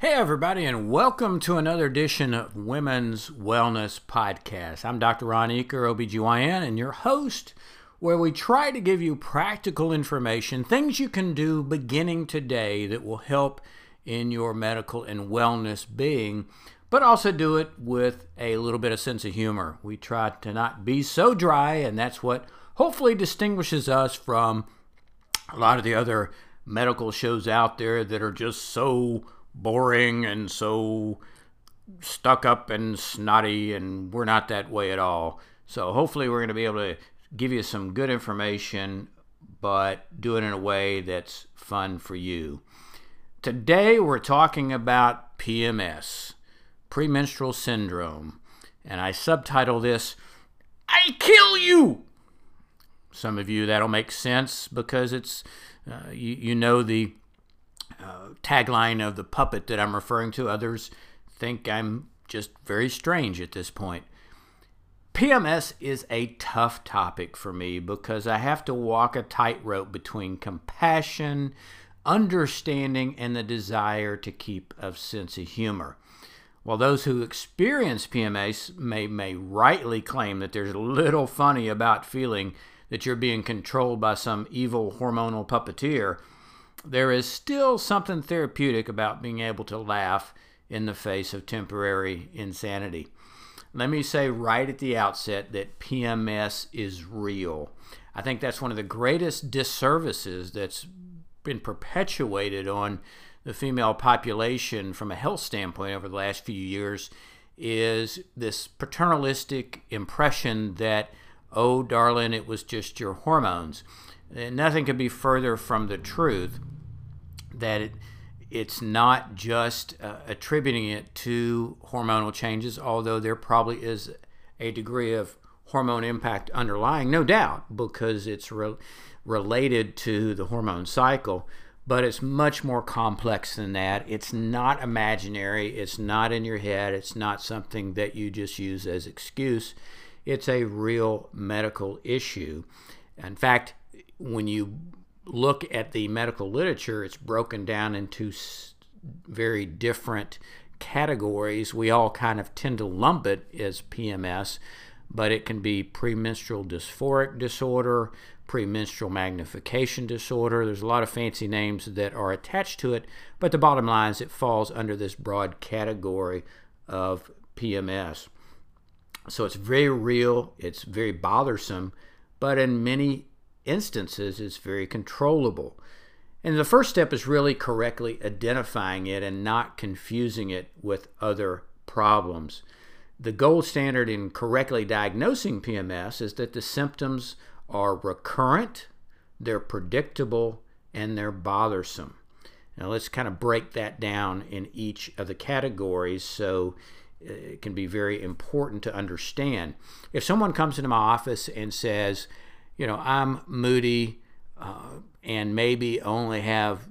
Hey, everybody, and welcome to another edition of Women's Wellness Podcast. I'm Dr. Ron Eaker, OBGYN, and your host, where we try to give you practical information, things you can do beginning today that will help in your medical and wellness being, but also do it with a little bit of sense of humor. We try to not be so dry, and that's what hopefully distinguishes us from a lot of the other medical shows out there that are just so boring and so stuck up and snotty, and we're not that way at all. So, hopefully, we're going to be able to give you some good information, but do it in a way that's fun for you. Today, we're talking about PMS, premenstrual syndrome, and I subtitle this, I Kill You! Some of you, that'll make sense because it's, uh, you, you know, the uh, tagline of the puppet that I'm referring to. Others think I'm just very strange at this point. PMS is a tough topic for me because I have to walk a tightrope between compassion, understanding, and the desire to keep a sense of humor. While those who experience PMS may, may rightly claim that there's little funny about feeling that you're being controlled by some evil hormonal puppeteer, there is still something therapeutic about being able to laugh in the face of temporary insanity. Let me say right at the outset that PMS is real. I think that's one of the greatest disservices that's been perpetuated on the female population from a health standpoint over the last few years is this paternalistic impression that, oh, darling, it was just your hormones. Nothing could be further from the truth that it, it's not just uh, attributing it to hormonal changes, although there probably is a degree of hormone impact underlying, no doubt, because it's re- related to the hormone cycle. But it's much more complex than that. It's not imaginary. It's not in your head. It's not something that you just use as excuse. It's a real medical issue. In fact, when you look at the medical literature, it's broken down into very different categories. We all kind of tend to lump it as PMS, but it can be premenstrual dysphoric disorder, premenstrual magnification disorder. There's a lot of fancy names that are attached to it, but the bottom line is it falls under this broad category of PMS. So it's very real, it's very bothersome, but in many instances is very controllable. And the first step is really correctly identifying it and not confusing it with other problems. The gold standard in correctly diagnosing PMS is that the symptoms are recurrent, they're predictable, and they're bothersome. Now let's kind of break that down in each of the categories so uh, it can be very important to understand. If someone comes into my office and says, you know, I'm moody uh, and maybe only have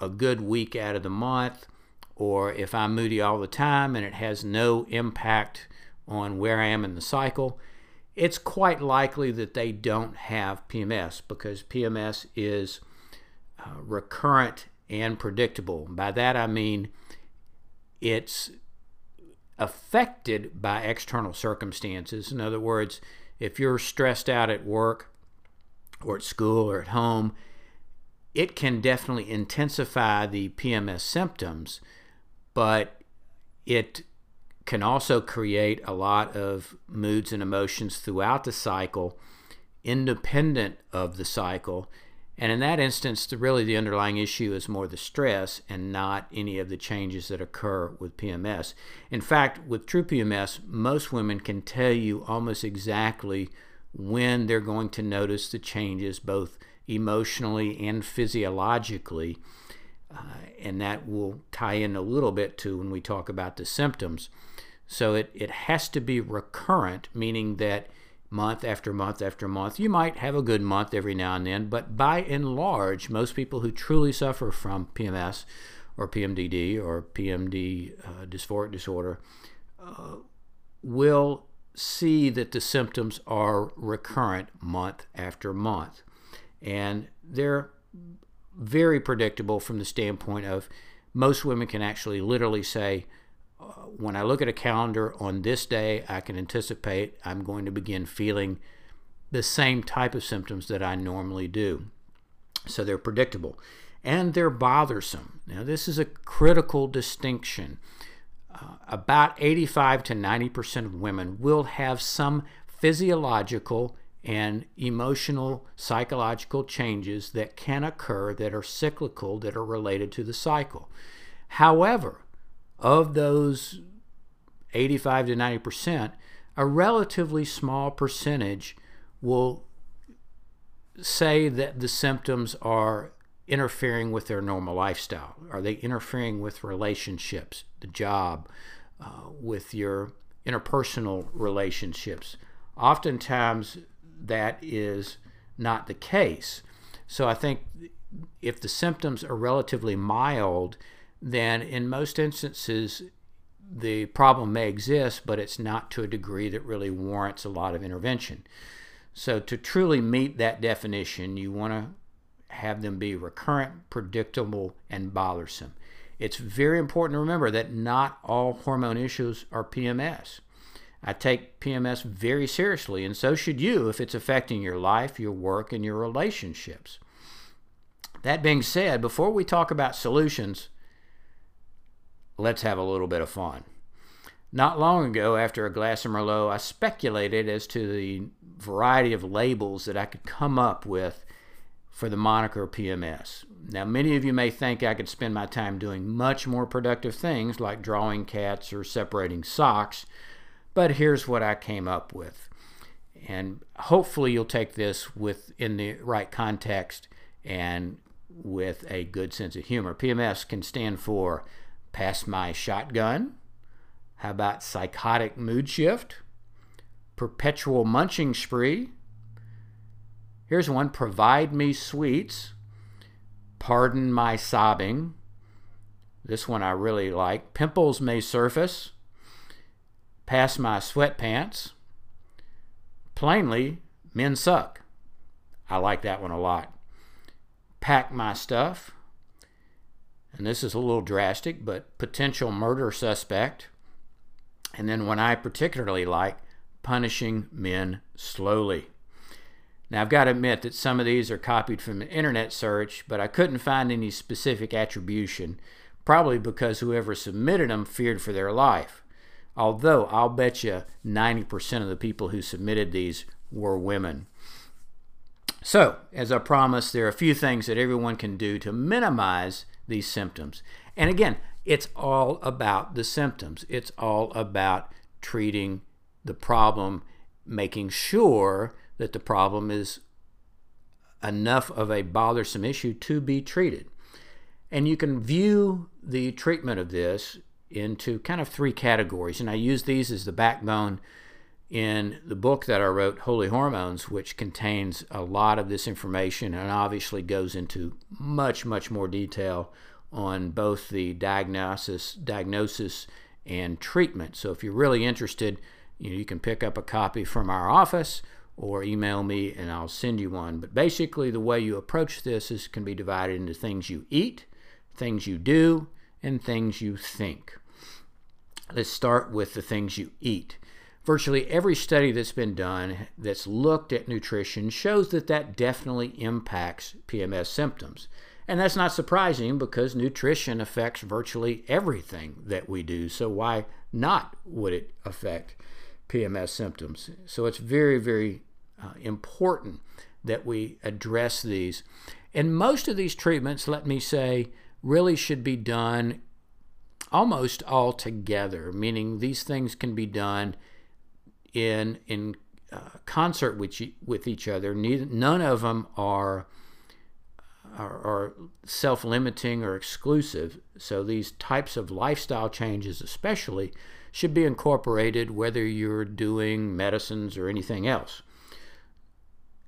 a good week out of the month, or if I'm moody all the time and it has no impact on where I am in the cycle, it's quite likely that they don't have PMS because PMS is uh, recurrent and predictable. By that I mean it's affected by external circumstances. In other words, if you're stressed out at work, or at school or at home, it can definitely intensify the PMS symptoms, but it can also create a lot of moods and emotions throughout the cycle, independent of the cycle. And in that instance, the, really the underlying issue is more the stress and not any of the changes that occur with PMS. In fact, with true PMS, most women can tell you almost exactly when they're going to notice the changes both emotionally and physiologically. Uh, and that will tie in a little bit to when we talk about the symptoms. So it, it has to be recurrent, meaning that month after month after month, you might have a good month every now and then, but by and large, most people who truly suffer from PMS or PMDD or PMD uh, dysphoric disorder uh, will see that the symptoms are recurrent month after month. And they're very predictable from the standpoint of most women can actually literally say, uh, when I look at a calendar on this day, I can anticipate I'm going to begin feeling the same type of symptoms that I normally do. So they're predictable and they're bothersome. Now, this is a critical distinction. Uh, about 85 to 90% of women will have some physiological and emotional psychological changes that can occur that are cyclical that are related to the cycle. However, of those 85 to 90%, a relatively small percentage will say that the symptoms are interfering with their normal lifestyle? Are they interfering with relationships, the job, uh, with your interpersonal relationships? Oftentimes, that is not the case. So I think if the symptoms are relatively mild, then in most instances, the problem may exist, but it's not to a degree that really warrants a lot of intervention. So, to truly meet that definition, you want to have them be recurrent, predictable, and bothersome. It's very important to remember that not all hormone issues are PMS. I take PMS very seriously, and so should you if it's affecting your life, your work, and your relationships. That being said, before we talk about solutions, let's have a little bit of fun. Not long ago, after a glass of Merlot, I speculated as to the variety of labels that I could come up with for the moniker PMS. Now, many of you may think I could spend my time doing much more productive things like drawing cats or separating socks, but here's what I came up with. And hopefully, you'll take this with in the right context and with a good sense of humor. PMS can stand for Pass My Shotgun. How about Psychotic Mood Shift? Perpetual Munching Spree Here's one Provide me sweets. Pardon my sobbing. This one I really like. Pimples may surface. Pass my sweatpants. Plainly, men suck. I like that one a lot. Pack my stuff. And this is a little drastic, but potential murder suspect. And then one I particularly like punishing men slowly. Now, I've got to admit that some of these are copied from an internet search, but I couldn't find any specific attribution, probably because whoever submitted them feared for their life. Although I'll bet you 90% of the people who submitted these were women. So, as I promised, there are a few things that everyone can do to minimize these symptoms. And again, it's all about the symptoms, it's all about treating the problem, making sure that the problem is enough of a bothersome issue to be treated. And you can view the treatment of this into kind of three categories. And I use these as the backbone in the book that I wrote, Holy Hormones, which contains a lot of this information and obviously goes into much, much more detail on both the diagnosis, diagnosis and treatment. So if you're really interested, you, know, you can pick up a copy from our office or email me and I'll send you one. But basically, the way you approach this is can be divided into things you eat, things you do, and things you think. Let's start with the things you eat. Virtually every study that's been done that's looked at nutrition shows that that definitely impacts PMS symptoms. And that's not surprising because nutrition affects virtually everything that we do. So, why not would it affect PMS symptoms. So it's very, very uh, important that we address these. And most of these treatments, let me say, really should be done almost all together, meaning these things can be done in in uh, concert with with each other. Neither, none of them are are, are self limiting or exclusive. So, these types of lifestyle changes, especially, should be incorporated whether you're doing medicines or anything else.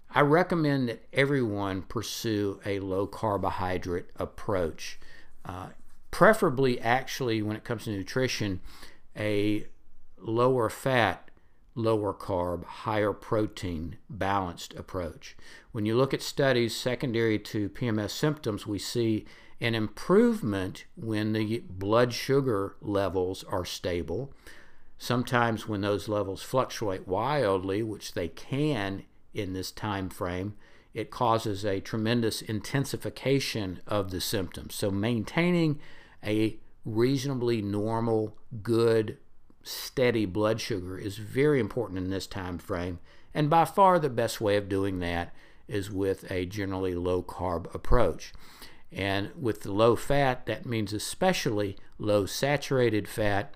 I recommend that everyone pursue a low carbohydrate approach, uh, preferably, actually, when it comes to nutrition, a lower fat, lower carb, higher protein balanced approach. When you look at studies secondary to PMS symptoms, we see an improvement when the blood sugar levels are stable. Sometimes when those levels fluctuate wildly, which they can in this time frame, it causes a tremendous intensification of the symptoms. So maintaining a reasonably normal, good, steady blood sugar is very important in this time frame. And by far the best way of doing that is with a generally low carb approach. And with the low fat, that means especially low saturated fat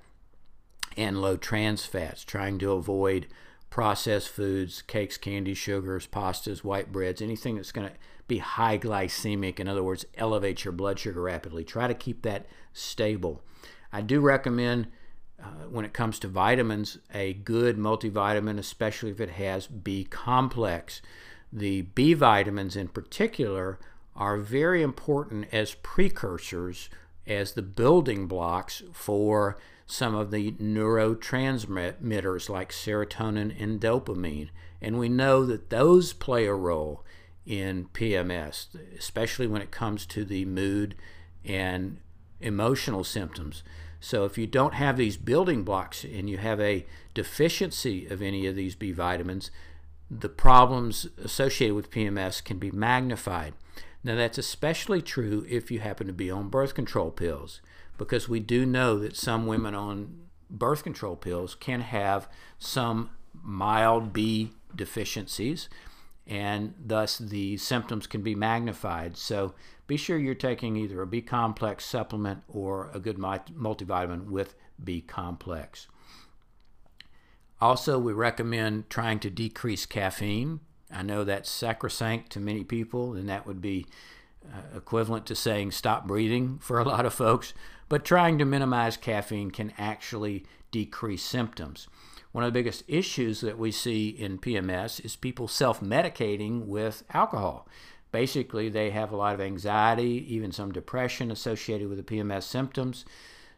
and low trans fats, trying to avoid processed foods, cakes, candy, sugars, pastas, white breads, anything that's going to be high glycemic, in other words, elevate your blood sugar rapidly. Try to keep that stable. I do recommend, uh, when it comes to vitamins, a good multivitamin, especially if it has B complex. The B vitamins, in particular, are very important as precursors, as the building blocks for some of the neurotransmitters like serotonin and dopamine. And we know that those play a role in PMS, especially when it comes to the mood and emotional symptoms. So, if you don't have these building blocks and you have a deficiency of any of these B vitamins, the problems associated with PMS can be magnified. Now, that's especially true if you happen to be on birth control pills because we do know that some women on birth control pills can have some mild B deficiencies and thus the symptoms can be magnified. So be sure you're taking either a B complex supplement or a good multivitamin with B complex. Also, we recommend trying to decrease caffeine. I know that's sacrosanct to many people, and that would be uh, equivalent to saying stop breathing for a lot of folks, but trying to minimize caffeine can actually decrease symptoms. One of the biggest issues that we see in PMS is people self medicating with alcohol. Basically, they have a lot of anxiety, even some depression associated with the PMS symptoms.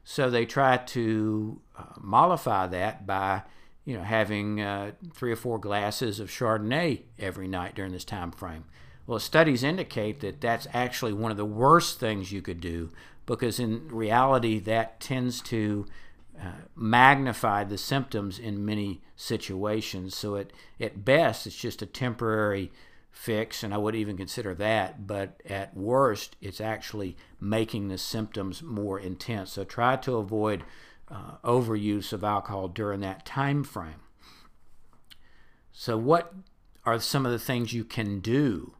So they try to uh, mollify that by you know, having uh, three or four glasses of Chardonnay every night during this time frame. Well, studies indicate that that's actually one of the worst things you could do because in reality that tends to uh, magnify the symptoms in many situations. So it, at best, it's just a temporary fix, and I would even consider that. But at worst, it's actually making the symptoms more intense. So try to avoid uh, overuse of alcohol during that time frame. So, what are some of the things you can do?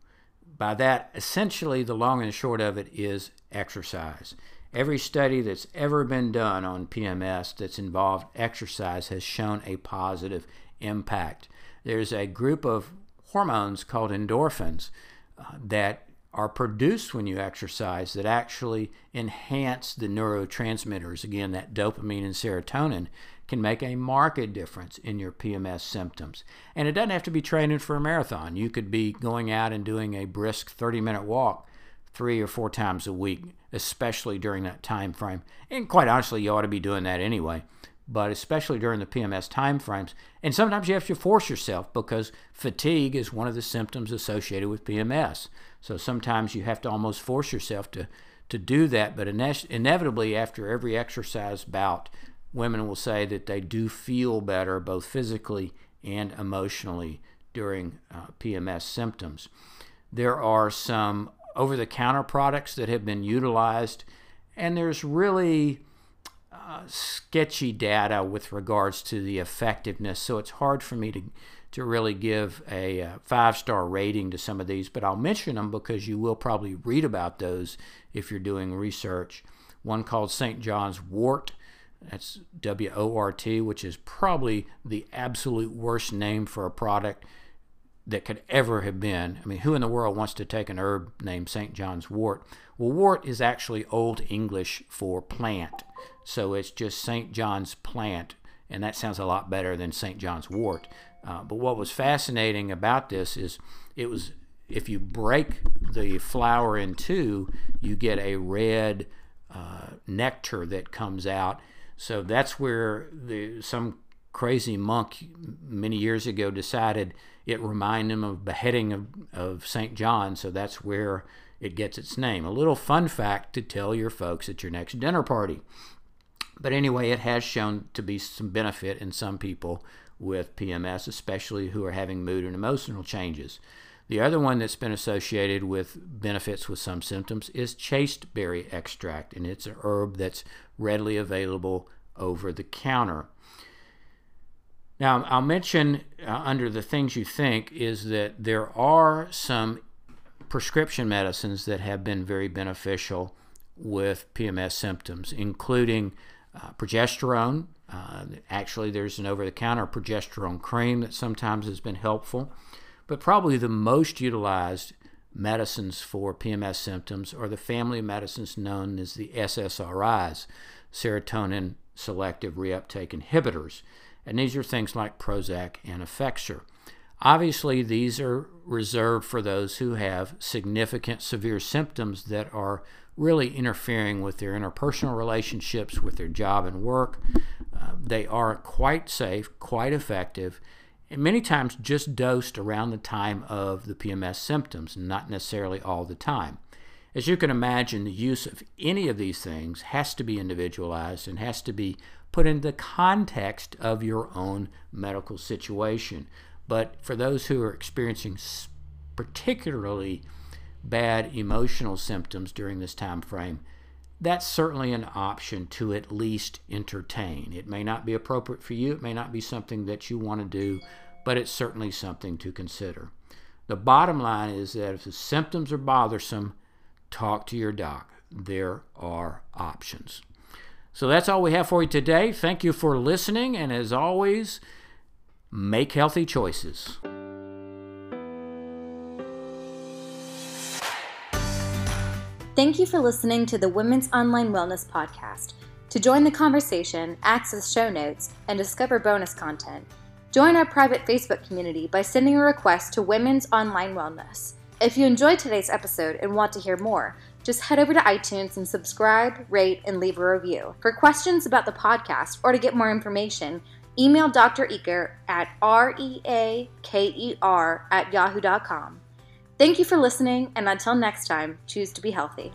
By that, essentially, the long and short of it is exercise. Every study that's ever been done on PMS that's involved exercise has shown a positive impact. There's a group of hormones called endorphins uh, that are produced when you exercise that actually enhance the neurotransmitters. Again, that dopamine and serotonin can make a marked difference in your PMS symptoms. And it doesn't have to be training for a marathon. You could be going out and doing a brisk 30 minute walk three or four times a week, especially during that time frame. And quite honestly, you ought to be doing that anyway. But especially during the PMS time frames. And sometimes you have to force yourself because fatigue is one of the symptoms associated with PMS. So sometimes you have to almost force yourself to, to do that. But inevitably, after every exercise bout, women will say that they do feel better both physically and emotionally during uh, PMS symptoms. There are some over the counter products that have been utilized, and there's really uh, sketchy data with regards to the effectiveness, so it's hard for me to, to really give a, uh, five star rating to some of these, but I'll mention them because you will probably read about those if you're doing research. One called St. John's Wort that's W O R T, which is probably the absolute worst name for a product. that could ever have been. I mean, who in the world wants to take an herb named St. John's wort? Well, wort is actually Old English for plant. So it's just St. John's plant, and that sounds a lot better than St. John's wort. Uh, but what was fascinating about this is it was if you break the flower in two, you get a red uh, nectar that comes out. So that's where the some crazy monk many years ago decided it reminded him of beheading of, of St. John, so that's where it gets its name. A little fun fact to tell your folks at your next dinner party. But anyway, it has shown to be some benefit in some people with PMS, especially who are having mood and emotional changes. The other one that's been associated with benefits with some symptoms is chasteberry extract, and it's a herb that's readily available over the counter. Now, I'll mention uh, under the things you think is that there are some prescription medicines that have been very beneficial with PMS symptoms, including uh, progesterone. Uh, actually, there's an over the counter progesterone cream that sometimes has been helpful, but probably the most utilized medicines for PMS symptoms are the family of medicines known as the SSRIs, serotonin selective reuptake inhibitors and these are things like Prozac and Effexor. Obviously, these are reserved for those who have significant severe symptoms that are really interfering with their interpersonal relationships, with their job and work. They are quite safe, quite effective, and many times just dosed around the time of the PMS symptoms, not necessarily all the time. As you can imagine, the use of any of these things has to be individualized and has to be put in the context of your own medical situation. But for those who are experiencing particularly bad emotional symptoms during this time frame, that's certainly an option to at least entertain. It may not be appropriate for you, it may not be something that you want to do, but it's certainly something to consider. The bottom line is that if the symptoms are bothersome, talk to your doc. There are options. So that's all we have for you today. Thank you for listening, and as always, make healthy choices. Thank you for listening to the Women's Online Wellness Podcast. To join the conversation, access show notes, and discover bonus content, join our private Facebook community by sending a request to Women's Online Wellness. If you enjoyed today's episode and want to hear more, just head over to iTunes and subscribe, rate, and leave a review. For questions about the podcast or to get more information, email Dr. Eaker at R-E-A-K-E-R at yahoo.com. Thank you for listening, and until next time, choose to be healthy.